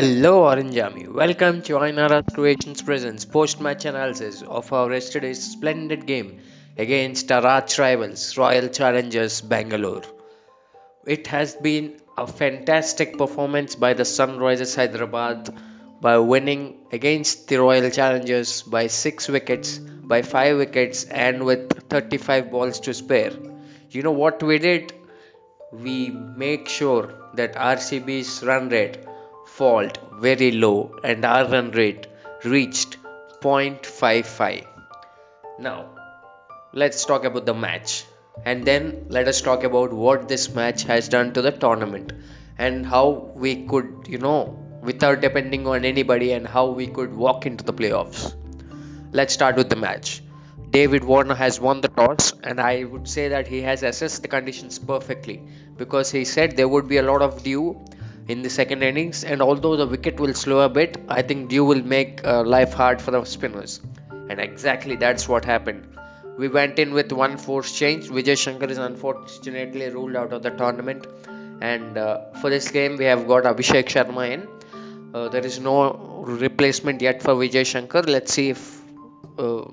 Hello Orange Army, welcome to Ainara Creations Presents post-match analysis of our yesterday's splendid game against our arch rivals Royal Challengers Bangalore. It has been a fantastic performance by the Sunrisers Hyderabad by winning against the Royal Challengers by 6 wickets, by 5 wickets and with 35 balls to spare. You know what we did? We make sure that RCB's run rate fault very low and our run rate reached 0.55. Now, let's talk about the match and then let us talk about what this match has done to the tournament and how we could, you know, without depending on anybody and how we could walk into the playoffs. Let's start with the match. David Warner has won the toss, and I would say that he has assessed the conditions perfectly because he said there would be a lot of dew in the second innings, and although the wicket will slow a bit, I think dew will make uh, life hard for the spinners. And exactly that's what happened. We went in with one force change. Vijay Shankar is unfortunately ruled out of the tournament, and uh, for this game we have got Abhishek Sharma in. Uh, there is no replacement yet for Vijay Shankar. Let's see if uh,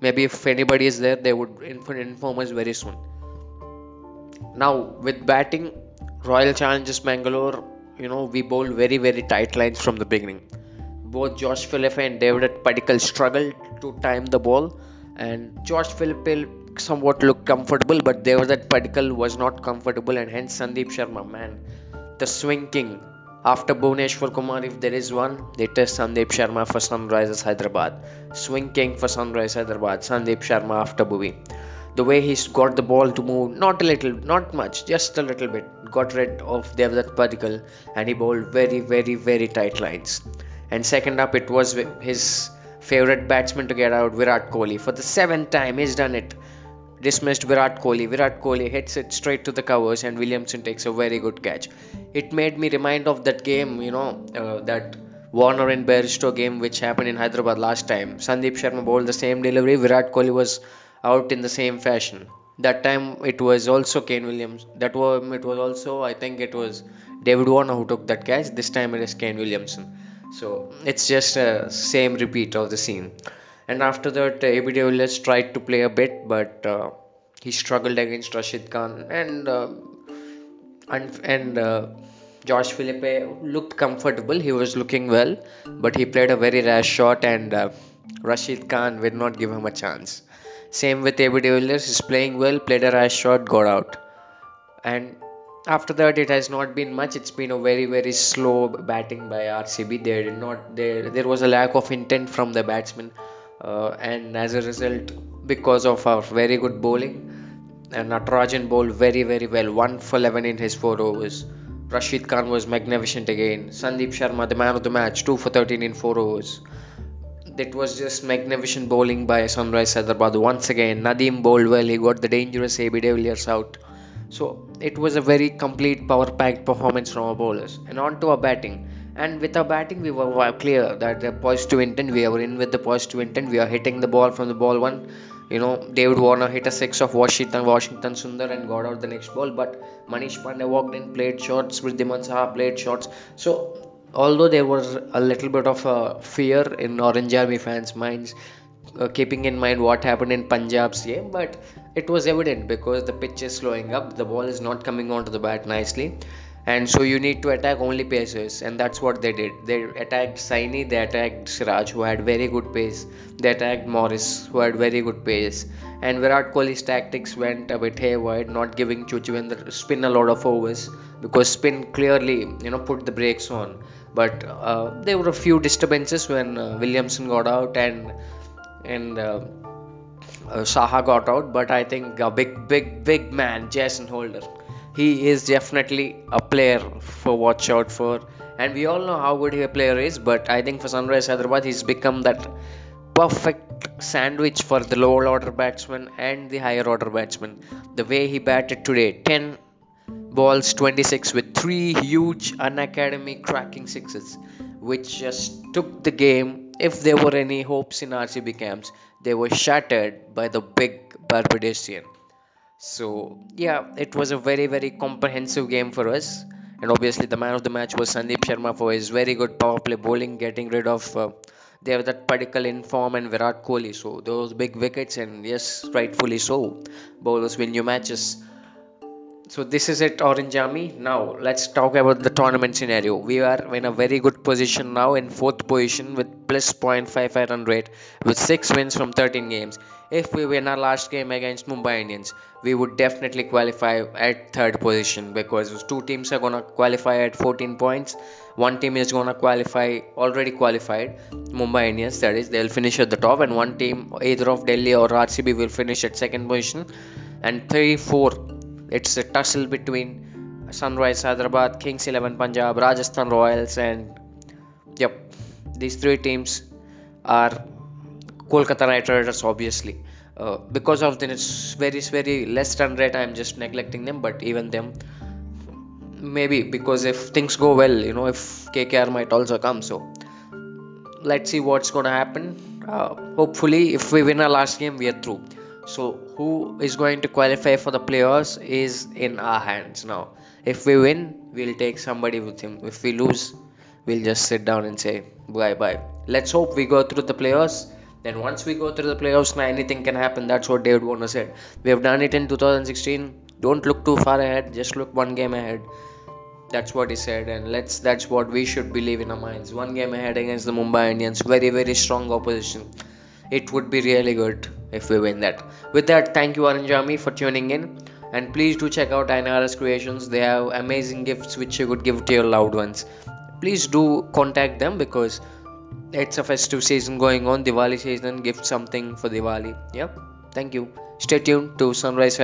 maybe if anybody is there, they would inform us very soon. Now with batting, Royal Challengers Bangalore, you know, we bowled very very tight lines from the beginning. Both Josh Philippe and Devdutt Padikkal struggled to time the ball, and Josh Philippe somewhat looked comfortable, but Devdutt Padikkal was not comfortable, and hence Sandeep Sharma, man, the swing king after Bhuvneshwar Kumar, if there is one, it is Sandeep Sharma for Sunrisers Hyderabad. Swing king for Sunrisers Hyderabad, Sandeep Sharma after Bhuvi. The way he's got the ball to move, not a little, not much, just a little bit, got rid of Devdutt Padikkal and he bowled very, very, very tight lines. And second up, it was his favorite batsman to get out, Virat Kohli. For the seventh time, he's done it dismissed Virat Kohli. Virat Kohli hits it straight to the covers, and Williamson takes a very good catch. It made me remind of that game, you know, uh, that Warner and Bairstow game which happened in Hyderabad last time. Sandeep Sharma bowled the same delivery. Virat Kohli was out in the same fashion. That time it was also Kane Williams. That was it was also I think it was David Warner who took that catch. This time it is Kane Williamson. So it's just a same repeat of the scene and after that AB de Villiers tried to play a bit but uh, he struggled against Rashid Khan and uh, and, and uh, Josh Philippe looked comfortable he was looking well but he played a very rash shot and uh, Rashid Khan would not give him a chance same with AB de Villiers he's playing well played a rash shot got out. And after that it has not been much. It's been a very very slow batting by rcb they did not there there was a lack of intent from the batsmen uh, and as a result because of our very good bowling and Natarajan bowled very very well. 1 for 11 in his 4 overs. Rashid Khan was magnificent again. Sandeep Sharma the man of the match 2 for 13 in 4 overs that was just magnificent bowling by Sunrise Hyderabad. Once again Nadeem bowled well he got the dangerous AB de Villiers out. So it was a very complete power packed performance from our bowlers. And on to our batting. And with our batting we were clear that the positive intent we were in with the positive intent we are hitting the ball from the ball one. You know David Warner hit a six of Washington Washington Sundar and got out the next ball. But Manish Pandey walked in played shots. Wriddhiman Saha played shots. So although there was a little bit of a fear in Orange Army fans minds uh, keeping in mind what happened in Punjab's game but it was evident because the pitch is slowing up the ball is not coming onto the bat nicely and so you need to attack only pacers and that's what they did. They attacked Saini they attacked Siraj who had very good pace they attacked Morris who had very good pace and Virat Kohli's tactics went a bit haywire not giving Yuzvendra spin a lot of overs because spin clearly you know put the brakes on. But uh, there were a few disturbances when uh, Williamson got out and and uh, uh Saha got out. But I think a big big big man Jason Holder he is definitely a player for watch out for. And we all know how good a player is but I think for Sunrise Hyderabad he's become that perfect sandwich for the lower order batsman and the higher order batsman the way he batted today 10 balls 26 with three huge unacademy cracking sixes which just took the game if there were any hopes in RCB camps they were shattered by the big Barbadosian so yeah it was a very very comprehensive game for us And obviously, the man of the match was Sandeep Sharma for his very good power play bowling, getting rid of. Uh, that particular inform and Virat Kohli, so those big wickets, and yes, rightfully so. Bowlers win your matches. So this is it, Orange Army. Now let's talk about the tournament scenario. We are in a very good position now in fourth position with plus 0.55 run rate with six wins from 13 games. If we win our last game against Mumbai Indians, we would definitely qualify at third position because two teams are gonna qualify at 14 points. One team is gonna qualify already qualified, Mumbai Indians. That is, they'll finish at the top, and one team either of Delhi or RCB will finish at second position, and three, four it's a tussle between Sunrise Hyderabad, Kings 11 Punjab, Rajasthan Royals, and yep, these three teams are Kolkata Knight Riders, obviously. Uh, because of this very very less run rate, I'm just neglecting them. But even them, maybe because if things go well, you know, if KKR might also come. So let's see what's gonna happen. Uh, hopefully, if we win our last game, we are through. So, who is going to qualify for the playoffs is in our hands now. If we win, we'll take somebody with him. If we lose, we'll just sit down and say bye bye. Let's hope we go through the playoffs. Then, once we go through the playoffs, now anything can happen. That's what David Warner said. We have done it in 2016. Don't look too far ahead, just look one game ahead. That's what he said, and let's. That's what we should believe in our minds. One game ahead against the Mumbai Indians, very very strong opposition it would be really good if we win that. With that, thank you Orange Army for tuning in and please do check out INRS Creations. They have amazing gifts which you could give to your loved ones. Please do contact them because it's a festive season going on, Diwali season, gift something for Diwali. Yep. Thank you. Stay tuned to Sunrise